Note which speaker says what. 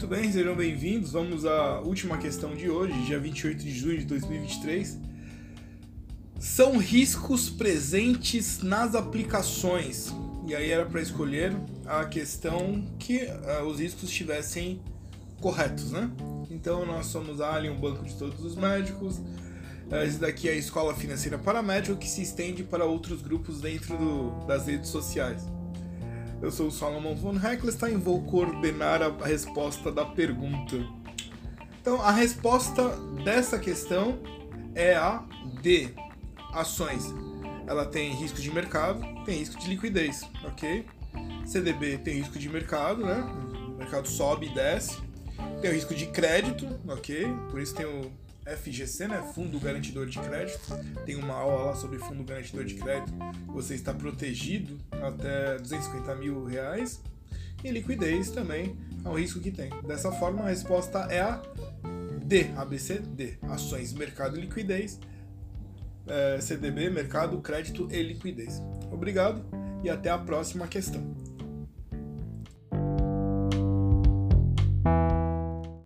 Speaker 1: bem? Sejam bem-vindos. Vamos à última questão de hoje, dia 28 de junho de 2023. São riscos presentes nas aplicações. E aí era para escolher a questão que uh, os riscos estivessem corretos, né? Então nós somos a Alien, um banco de todos os médicos. Uh, esse daqui é a Escola Financeira para Médico, que se estende para outros grupos dentro do, das redes sociais. Eu sou o Solomon von Heckelstein e vou coordenar a resposta da pergunta. Então, a resposta dessa questão é a D. Ações. Ela tem risco de mercado, tem risco de liquidez, ok? CDB tem risco de mercado, né? O mercado sobe e desce. Tem o risco de crédito, ok? Por isso tem o FGC, né? Fundo Garantidor de Crédito. Tem uma aula lá sobre Fundo Garantidor de Crédito. Você está protegido até 250 mil reais. E liquidez também é um risco que tem. Dessa forma, a resposta é a D, ABCD. Ações, mercado e liquidez. É, CDB, mercado, crédito e liquidez. Obrigado e até a próxima questão.